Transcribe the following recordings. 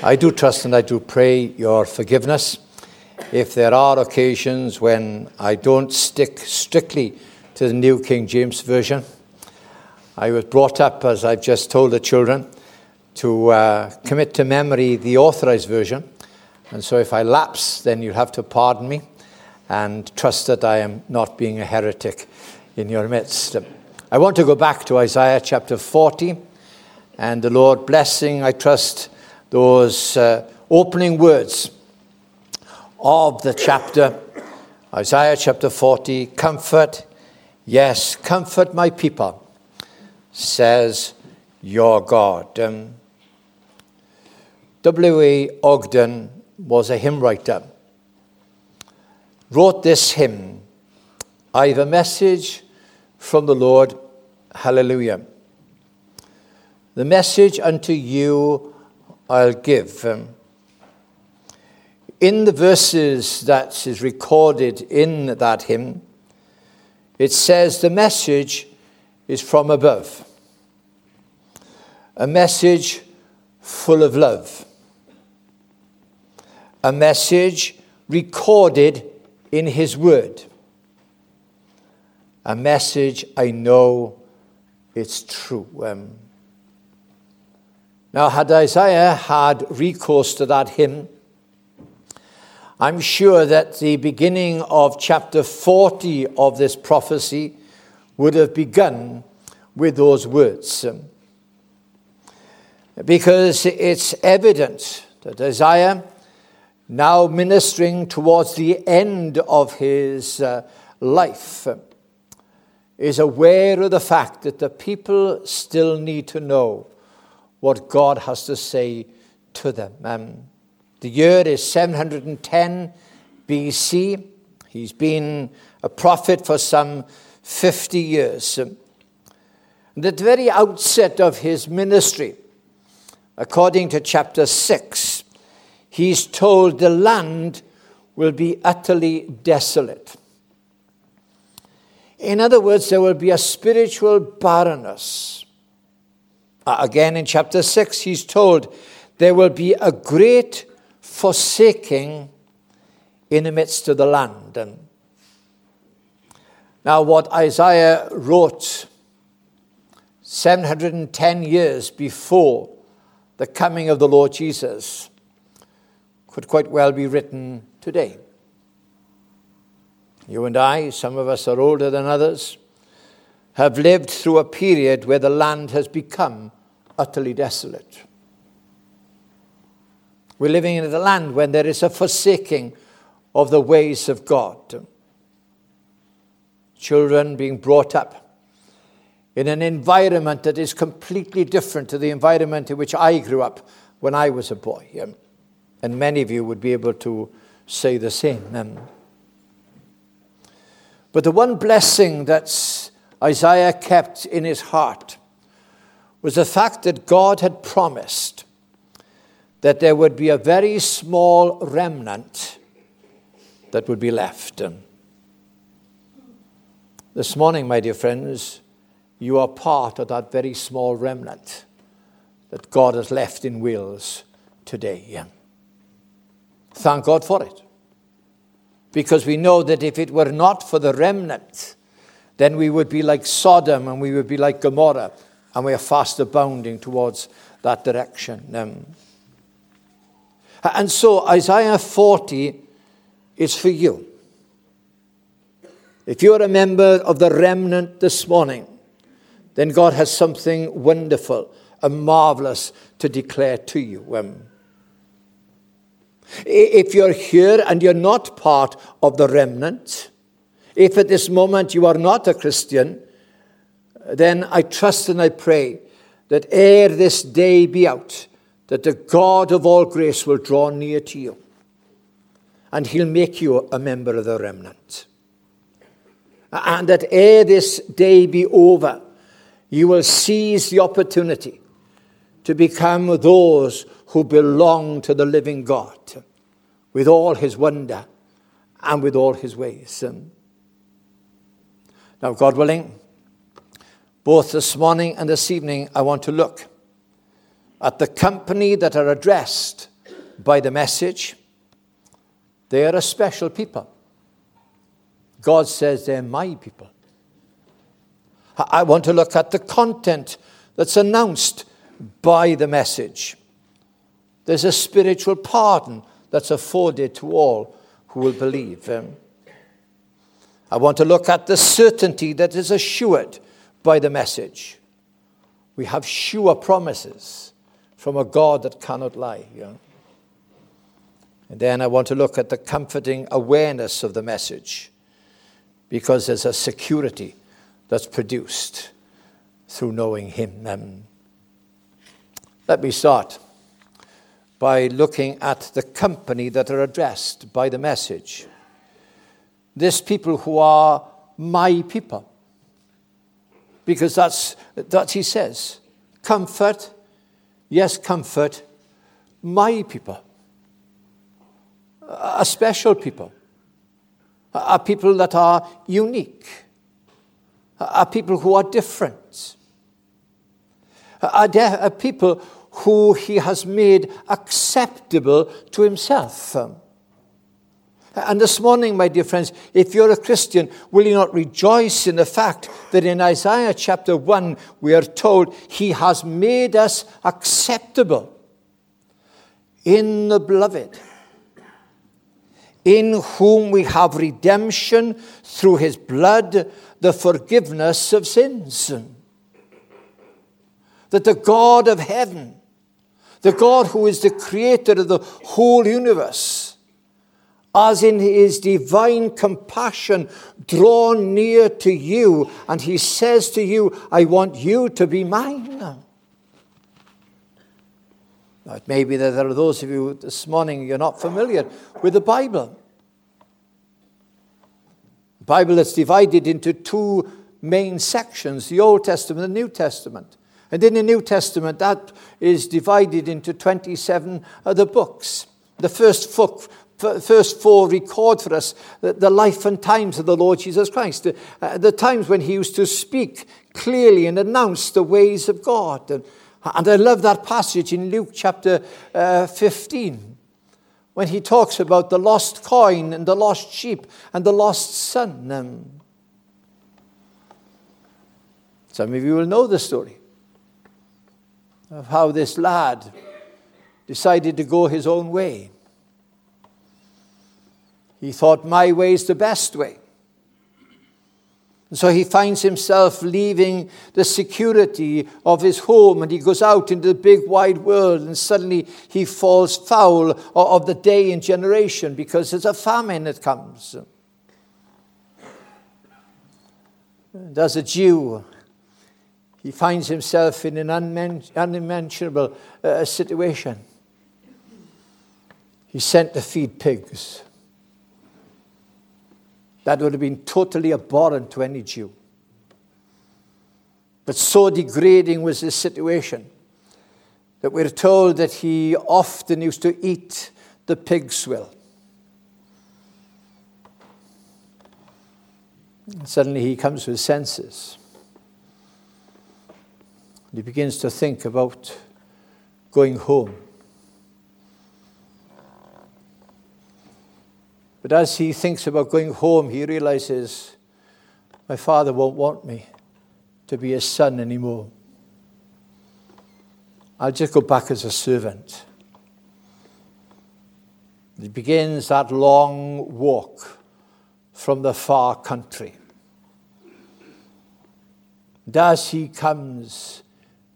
I do trust and I do pray your forgiveness if there are occasions when I don't stick strictly to the New King James Version. I was brought up, as I've just told the children, to uh, commit to memory the authorized version. And so if I lapse, then you'll have to pardon me and trust that I am not being a heretic in your midst. I want to go back to Isaiah chapter 40 and the Lord blessing, I trust, those uh, opening words of the chapter, Isaiah chapter 40 Comfort, yes, comfort my people, says your God. Um, W.A. Ogden was a hymn writer, wrote this hymn I have a message from the Lord, hallelujah. The message unto you I'll give. Um, in the verses that is recorded in that hymn, it says the message is from above, a message full of love, a message recorded in His Word, a message I know it's true. Um, now, had Isaiah had recourse to that hymn, I'm sure that the beginning of chapter 40 of this prophecy would have begun with those words. Because it's evident that Isaiah, now ministering towards the end of his uh, life, is aware of the fact that the people still need to know what God has to say to them. Um, the year is 710 BC. He's been a prophet for some 50 years. At the very outset of his ministry, according to chapter 6, he's told the land will be utterly desolate. In other words, there will be a spiritual barrenness Uh, again in chapter 6, he's told there will be a great forsaking in the midst of the land. And now, what Isaiah wrote 710 years before the coming of the Lord Jesus could quite well be written today. You and I, some of us are older than others, have lived through a period where the land has become utterly desolate. We're living in a land when there is a forsaking of the ways of God. Children being brought up in an environment that is completely different to the environment in which I grew up when I was a boy. And many of you would be able to say the same. But the one blessing that's Isaiah kept in his heart was the fact that God had promised that there would be a very small remnant that would be left. This morning, my dear friends, you are part of that very small remnant that God has left in Wales today. Thank God for it. Because we know that if it were not for the remnant, then we would be like Sodom and we would be like Gomorrah, and we are fast abounding towards that direction. Um, and so Isaiah 40 is for you. If you're a member of the remnant this morning, then God has something wonderful and marvelous to declare to you. Um, if you're here and you're not part of the remnant, if at this moment you are not a Christian, then I trust and I pray that ere this day be out, that the God of all grace will draw near to you and he'll make you a member of the remnant. And that ere this day be over, you will seize the opportunity to become those who belong to the living God with all his wonder and with all his ways. Now, God willing, both this morning and this evening, I want to look at the company that are addressed by the message. They are a special people. God says they're my people. I want to look at the content that's announced by the message. There's a spiritual pardon that's afforded to all who will believe. Um, I want to look at the certainty that is assured by the message. We have sure promises from a God that cannot lie. You know? And then I want to look at the comforting awareness of the message because there's a security that's produced through knowing Him. Um, let me start by looking at the company that are addressed by the message. This people who are my people. Because that's that he says. Comfort, yes, comfort, my people. A special people. A people that are unique. A people who are different. A, de- a people who he has made acceptable to himself. And this morning, my dear friends, if you're a Christian, will you not rejoice in the fact that in Isaiah chapter 1, we are told he has made us acceptable in the beloved, in whom we have redemption through his blood, the forgiveness of sins. That the God of heaven, the God who is the creator of the whole universe, as in his divine compassion, drawn near to you, and he says to you, I want you to be mine. Now, it may be that there are those of you this morning, you're not familiar with the Bible. The Bible is divided into two main sections the Old Testament and the New Testament. And in the New Testament, that is divided into 27 other books. The first book, first four record for us the, life and times of the Lord Jesus Christ, the, uh, times when he used to speak clearly and announce the ways of God. And, and I love that passage in Luke chapter uh, 15 when he talks about the lost coin and the lost sheep and the lost son. Um, some of you will know the story of how this lad decided to go his own way. He thought, my way is the best way. And so he finds himself leaving the security of his home and he goes out into the big wide world and suddenly he falls foul of the day and generation because there's a famine that comes. And as a Jew, he finds himself in an unmentionable uh, situation. He's sent to feed pigs. That would have been totally abhorrent to any Jew. But so degrading was his situation that we're told that he often used to eat the pig swill. And suddenly he comes to his senses. He begins to think about going home. But as he thinks about going home, he realizes, my father won't want me to be his son anymore. I'll just go back as a servant. He begins that long walk from the far country. And as he comes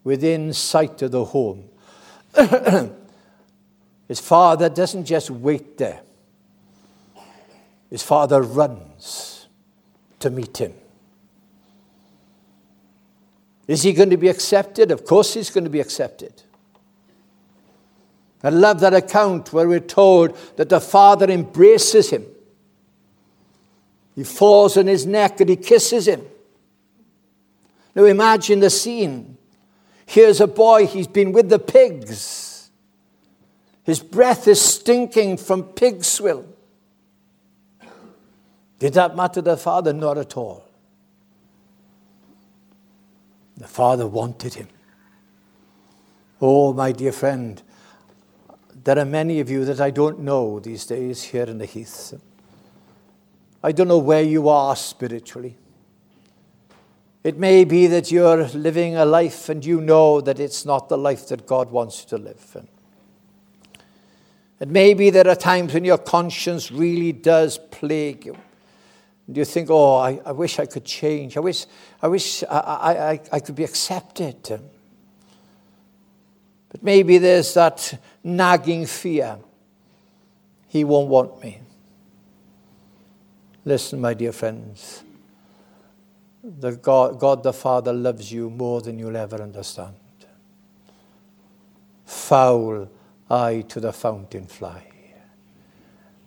within sight of the home, his father doesn't just wait there. His father runs to meet him. Is he going to be accepted? Of course, he's going to be accepted. I love that account where we're told that the father embraces him. He falls on his neck and he kisses him. Now imagine the scene. Here's a boy, he's been with the pigs. His breath is stinking from pig swill. Did that matter to the father? Not at all. The father wanted him. Oh, my dear friend, There are many of you that I don't know these days here in the Heath. I don't know where you are spiritually. It may be that you're living a life and you know that it's not the life that God wants you to live. It may be there are times when your conscience really does plague you. And you think, oh, I, I wish I could change. I wish I, wish I, I, I could be accepted. But maybe there's that nagging fear. He won't want me. Listen, my dear friends. The God, God the Father loves you more than you'll ever understand. Foul I to the fountain fly.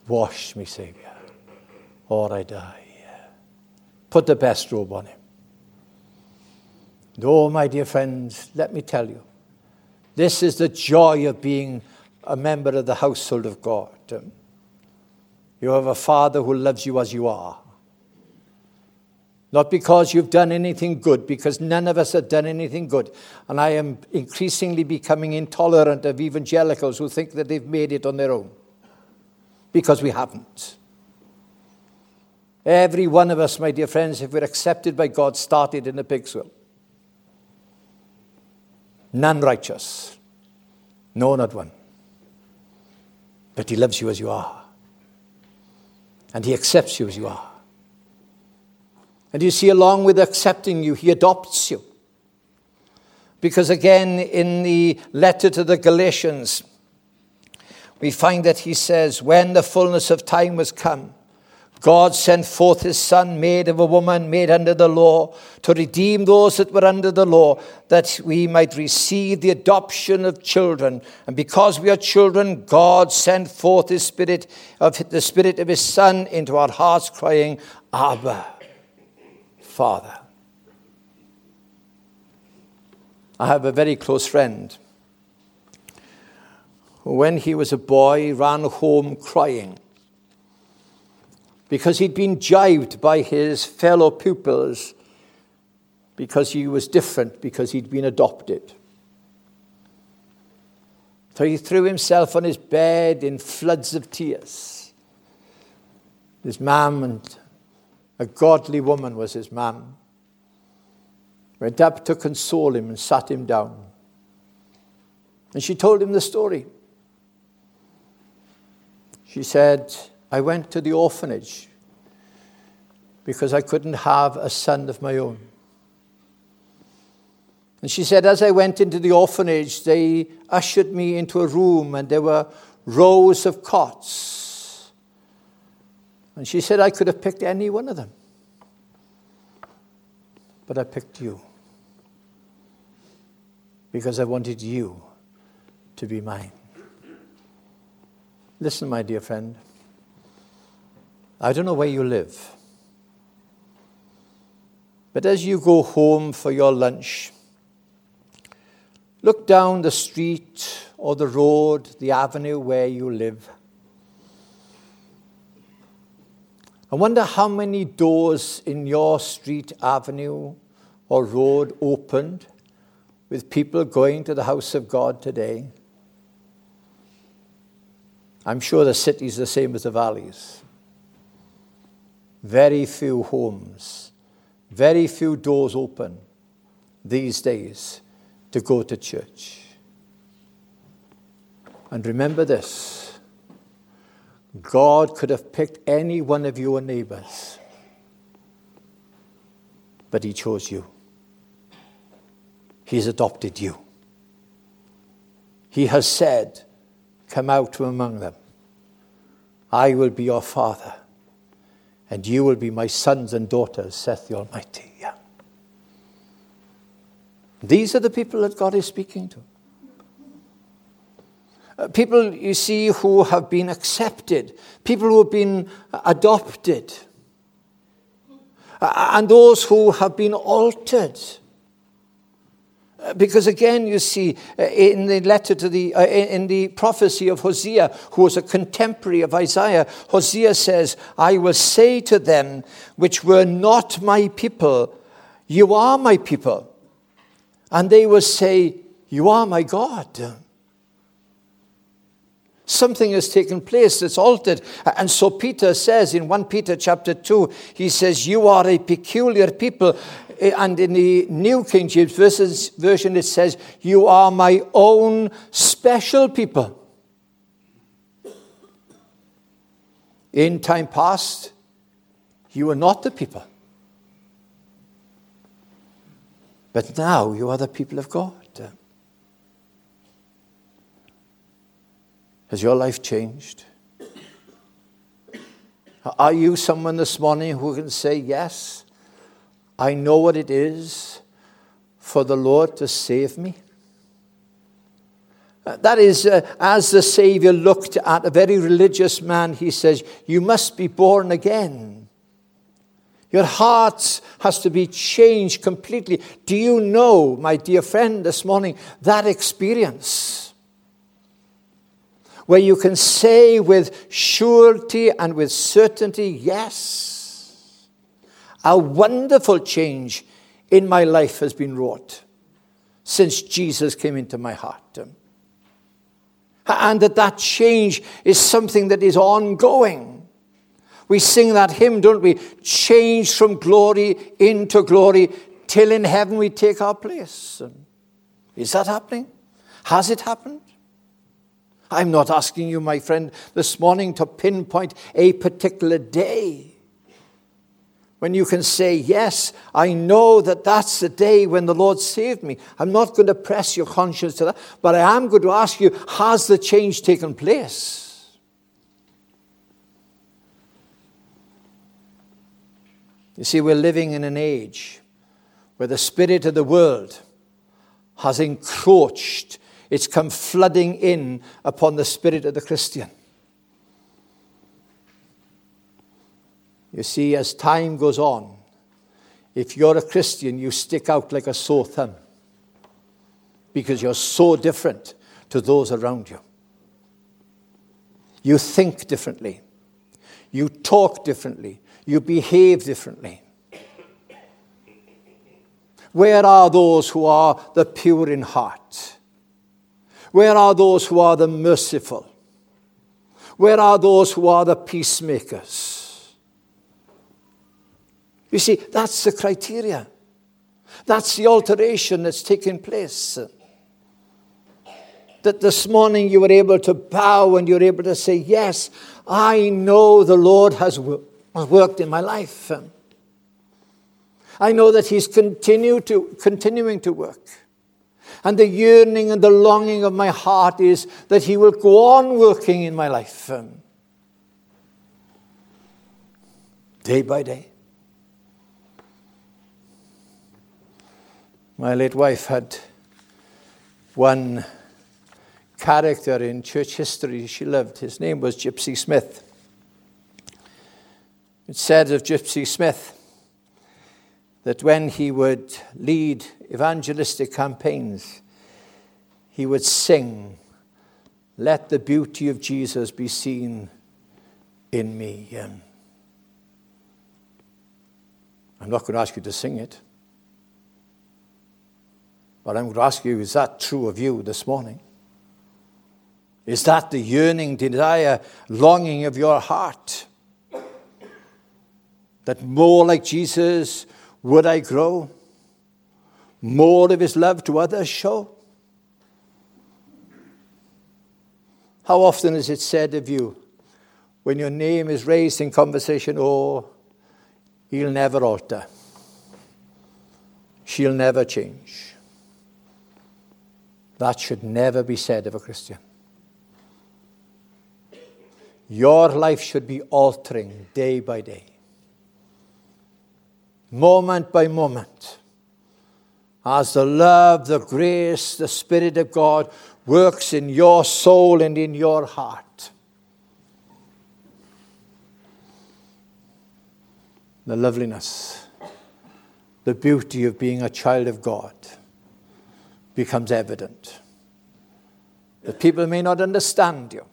Wash me, Saviour, or I die. Put the best robe on him. And oh, my dear friends, let me tell you, this is the joy of being a member of the household of God. You have a Father who loves you as you are. Not because you've done anything good, because none of us have done anything good. And I am increasingly becoming intolerant of evangelicals who think that they've made it on their own. Because we haven't. Every one of us, my dear friends, if we're accepted by God, started in a pig swill. None righteous. No, not one. But He loves you as you are. And He accepts you as you are. And you see, along with accepting you, He adopts you. Because again, in the letter to the Galatians, we find that he says, When the fullness of time was come, God sent forth his Son, made of a woman, made under the law, to redeem those that were under the law, that we might receive the adoption of children. And because we are children, God sent forth his Spirit, of the Spirit of his Son, into our hearts, crying, Abba. Father. I have a very close friend who, when he was a boy, ran home crying because he'd been jibed by his fellow pupils because he was different, because he'd been adopted. So he threw himself on his bed in floods of tears. His mum and a godly woman was his mum. Went up to console him and sat him down. And she told him the story. She said, I went to the orphanage because I couldn't have a son of my own. And she said, as I went into the orphanage, they ushered me into a room and there were rows of cots. And she said I could have picked any one of them. But I picked you. Because I wanted you to be mine. Listen, my dear friend. I don't know where you live. But as you go home for your lunch, look down the street or the road, the avenue where you live. I wonder how many doors in your street, avenue, or road opened with people going to the house of God today. I'm sure the city's the same as the valleys. Very few homes, very few doors open these days to go to church. And remember this God could have picked any one of your neighbors, but He chose you. He's adopted you. He has said, Come out from among them. I will be your father, and you will be my sons and daughters, saith the Almighty. Yeah. These are the people that God is speaking to. Uh, people, you see, who have been accepted, people who have been adopted, uh, and those who have been altered. Uh, because again, you see, in the letter to the, uh, in the prophecy of Hosea, who was a contemporary of Isaiah, Hosea says, I will say to them which were not my people, You are my people. And they will say, You are my God. Something has taken place that's altered. And so Peter says in 1 Peter chapter 2, he says, You are a peculiar people. Eh, and in the New King James Version, it says, You are my own special people. In time past, you were not the people. But now you are the people of God. Has your life changed? Are you someone this morning who can say, Yes, I know what it is for the Lord to save me? Uh, that is, uh, as the Savior looked at a very religious man, he says, You must be born again. Your heart has to be changed completely. Do you know, my dear friend, this morning, that experience? where you can say with surety and with certainty, Yes, a wonderful change in my life has been wrought since Jesus came into my heart. And that that change is something that is ongoing. We sing that hymn, don't we? Change from glory into glory till in heaven we take our place. Is that happening? Has it happened? I'm not asking you, my friend, this morning to pinpoint a particular day. When you can say, Yes, I know that that's the day when the Lord saved me. I'm not going to press your conscience to that, but I am going to ask you, Has the change taken place? You see, we're living in an age where the spirit of the world has encroached it's come flooding in upon the spirit of the Christian. You see, as time goes on, if you're a Christian, you stick out like a sore thumb because you're so different to those around you. You think differently, you talk differently, you behave differently. Where are those who are the pure in heart? Where are those who are the merciful? Where are those who are the peacemakers? You see, that's the criteria. That's the alteration that's taking place. That this morning you were able to bow and you're able to say, Yes, I know the Lord has worked in my life. I know that He's continue to, continuing to work. And the yearning and the longing of my heart is that He will go on working in my life. Um, day by day. My late wife had one character in church history she loved. His name was Gypsy Smith. It said of Gypsy Smith that when he would lead evangelistic campaigns, he would sing, Let the beauty of Jesus be seen in me. I'm not going to ask you to sing it, but I'm going to ask you, is that true of you this morning? Is that the yearning, desire, longing of your heart? That more like Jesus would I grow? more of his love to others show? How often is it said of you when your name is raised in conversation, oh, he'll never alter, she'll never change? That should never be said of a Christian. Your life should be altering day by day, moment by moment as the love, the grace, the Spirit of God works in your soul and in your heart. The loveliness, the beauty of being a child of God becomes evident. That people may not understand you,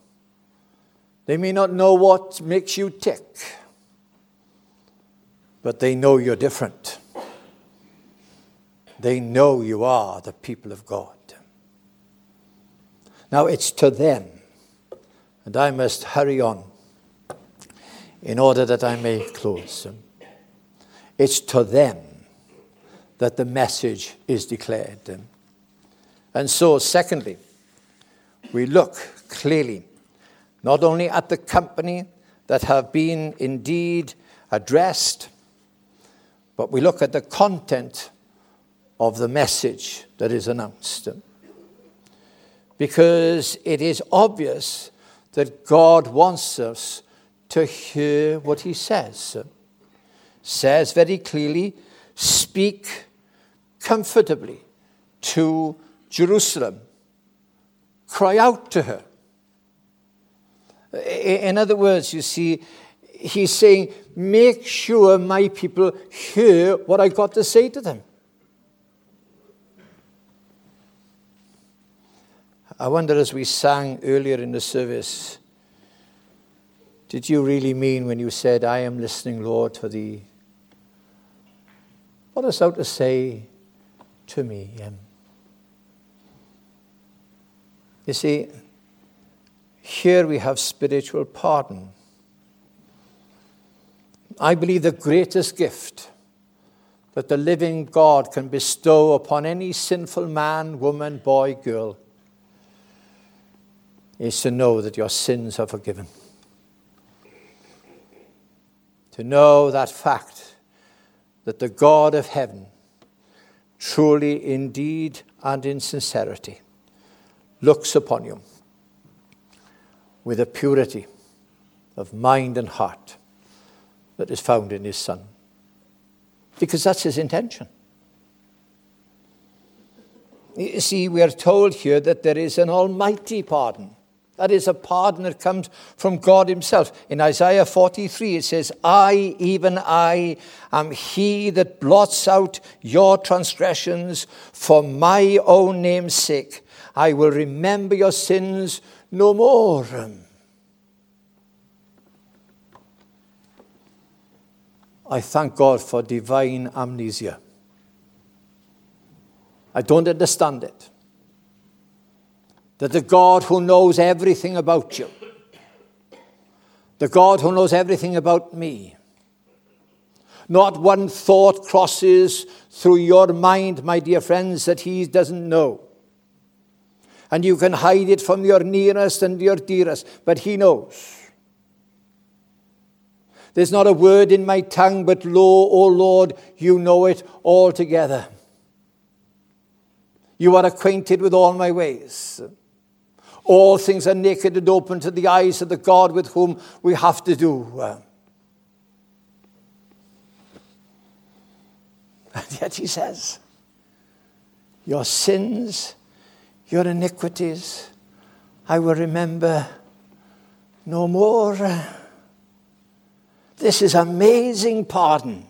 they may not know what makes you tick, but they know you're different they know you are the people of God. Now it's to them and I must hurry on in order that I may close. It's to them that the message is declared. And so, secondly, we look clearly not only at the company that have been indeed addressed, but we look at the content of the message that is announced. Because it is obvious that God wants us to hear what He says. Says very clearly, speak comfortably to Jerusalem. Cry out to her. In other words, you see, he's saying, make sure my people hear what I've got to say to them. I wonder as we sang earlier in the service, did you really mean when you said, I am listening, Lord, for thee? What thou to say to me? Um, you see, here we have spiritual pardon. I believe the greatest gift that the living God can bestow upon any sinful man, woman, boy, girl is to know that your sins are forgiven. To know that fact that the God of heaven, truly, indeed, and in sincerity, looks upon you with a purity of mind and heart that is found in his Son. Because that's his intention. You see, we are told here that there is an almighty pardon. That is a pardon that comes from God Himself. In Isaiah 43, it says, I, even I, am He that blots out your transgressions for my own name's sake. I will remember your sins no more. I thank God for divine amnesia. I don't understand it that the God who knows everything about you, the God who knows everything about me, not one thought crosses through your mind, my dear friends, that he doesn't know. And you can hide it from your nearest and your dearest, but he knows. There's not a word in my tongue, but lo, O Lord, you know it altogether. You are acquainted with all my ways. All things are naked and open to the eyes of the God with whom we have to do. And yet he says, Your sins, your iniquities, I will remember no more. This is amazing pardon.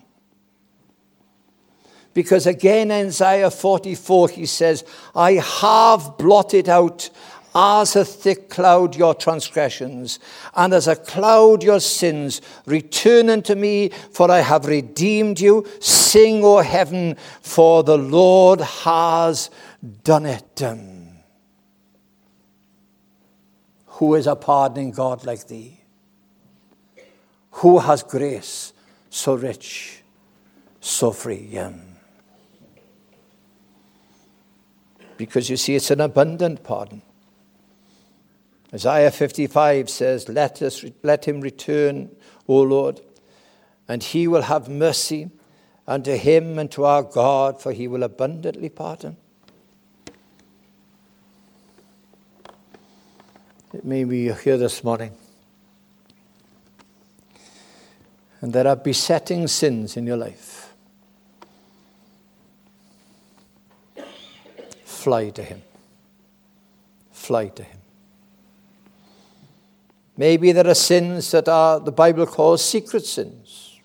Because again, in Isaiah 44, he says, I have blotted out as a thick cloud your transgressions, and as a cloud your sins. Return unto me, for I have redeemed you. Sing, O heaven, for the Lord has done it. Who is a pardoning God like thee? Who has grace so rich, so free? Because you see, it's an abundant pardon. Isaiah 55 says, Let, us, let him return, O Lord, and he will have mercy unto him and to our God, for he will abundantly pardon. It may be you're here this morning. And there are besetting sins in your life. Fly to him. Fly to him. Maybe there are sins that are the Bible calls secret sins.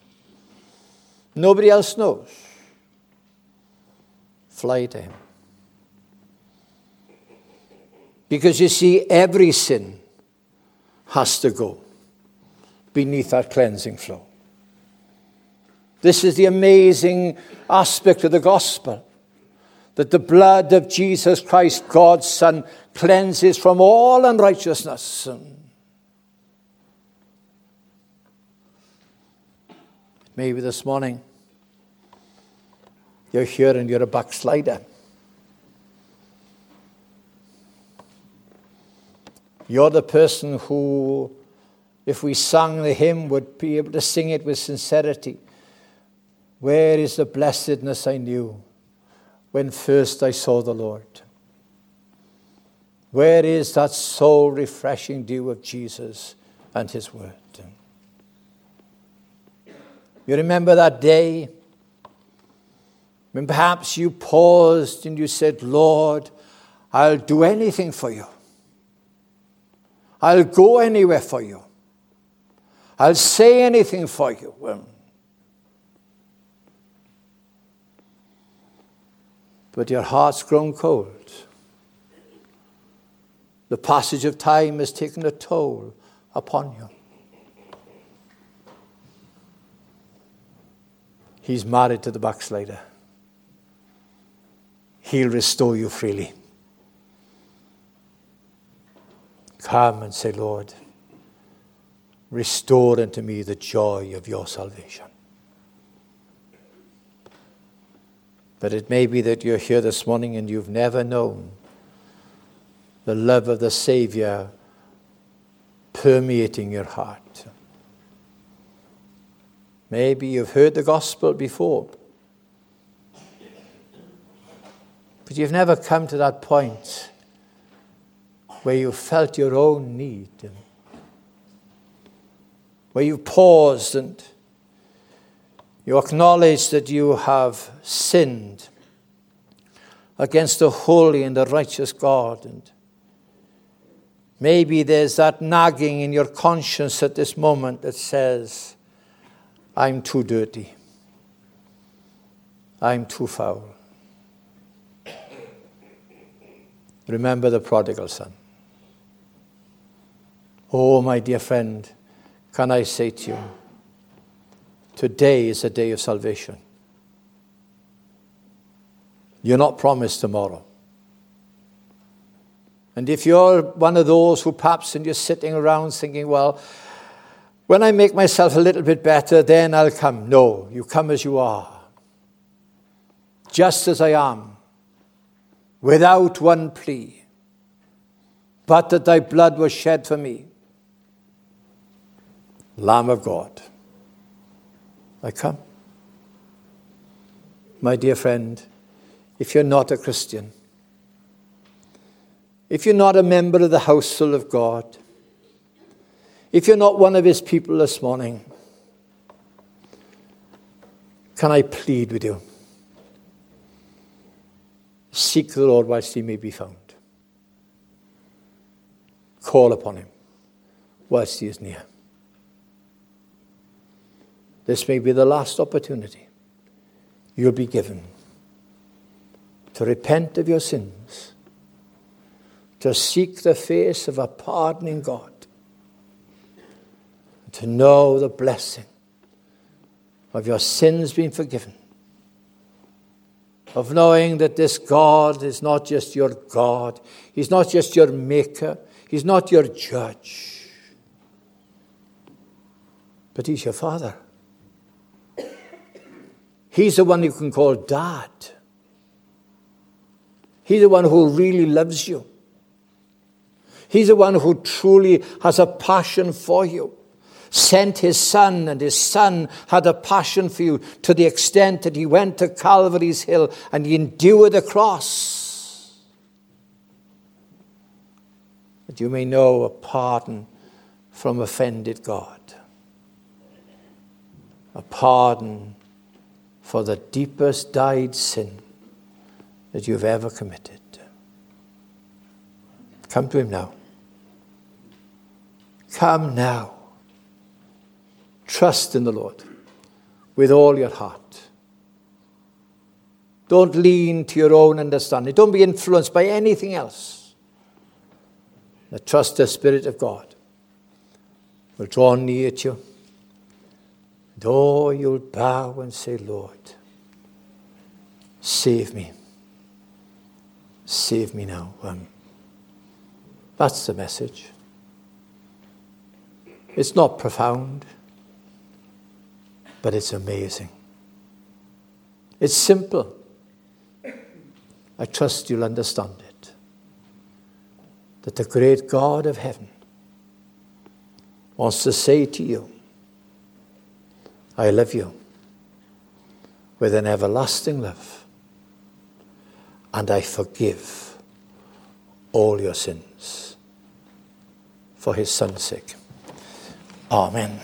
Nobody else knows. Fly to him. Because you see, every sin has to go beneath that cleansing flow. This is the amazing aspect of the gospel that the blood of Jesus Christ, God's Son, cleanses from all unrighteousness. Maybe this morning you're here and you're a backslider. You're the person who, if we sung the hymn, would be able to sing it with sincerity. Where is the blessedness I knew when first I saw the Lord? Where is that soul refreshing dew of Jesus and His Word? You remember that day when perhaps you paused and you said, Lord, I'll do anything for you. I'll go anywhere for you. I'll say anything for you. but your heart's grown cold. The passage of time has taken a toll upon you. He's married to the backslider. He'll restore you freely. Come and say, Lord, restore unto me the joy of your salvation. But it may be that you're here this morning and you've never known the love of the Savior permeating your heart. Maybe you've heard the gospel before, but you've never come to that point where you felt your own need, where you paused and you acknowledge that you have sinned against the holy and the righteous God. And maybe there's that nagging in your conscience at this moment that says, I'm too dirty. I'm too foul. Remember the prodigal son. Oh, my dear friend, can I say to you, today is a day of salvation. You're not promised tomorrow. And if you're one of those who perhaps and you're sitting around thinking, well, when I make myself a little bit better, then I'll come. No, you come as you are, just as I am, without one plea, but that thy blood was shed for me Lamb of God, I come. My dear friend, if you're not a Christian, if you're not a member of the household of God, if you're not one of his people this morning, can I plead with you? Seek the Lord whilst he may be found. Call upon him whilst he is near. This may be the last opportunity you'll be given to repent of your sins, to seek the face of a pardoning God, to know the blessing of your sins being forgiven, of knowing that this God is not just your God, He's not just your maker, He's not your judge, but He's your Father. He's the one you can call dad. He's the one who really loves you. He's the one who truly has a passion for you. Sent his son, and his son had a passion for you to the extent that he went to Calvary's Hill and he endured the cross. That you may know a pardon from offended God. A pardon for the deepest dyed sin that you've ever committed. Come to Him now. Come now. Trust in the Lord with all your heart. Don't lean to your own understanding. Don't be influenced by anything else. But trust the Spirit of God will draw near to you Though you'll bow and say, Lord, save me. Save me now. Um, that's the message. It's not profound. but it's amazing. It's simple. I trust you'll understand it. That the great God of heaven wants to say to you, I love you with an everlasting love, and I forgive all your sins for his son's sake. Amen.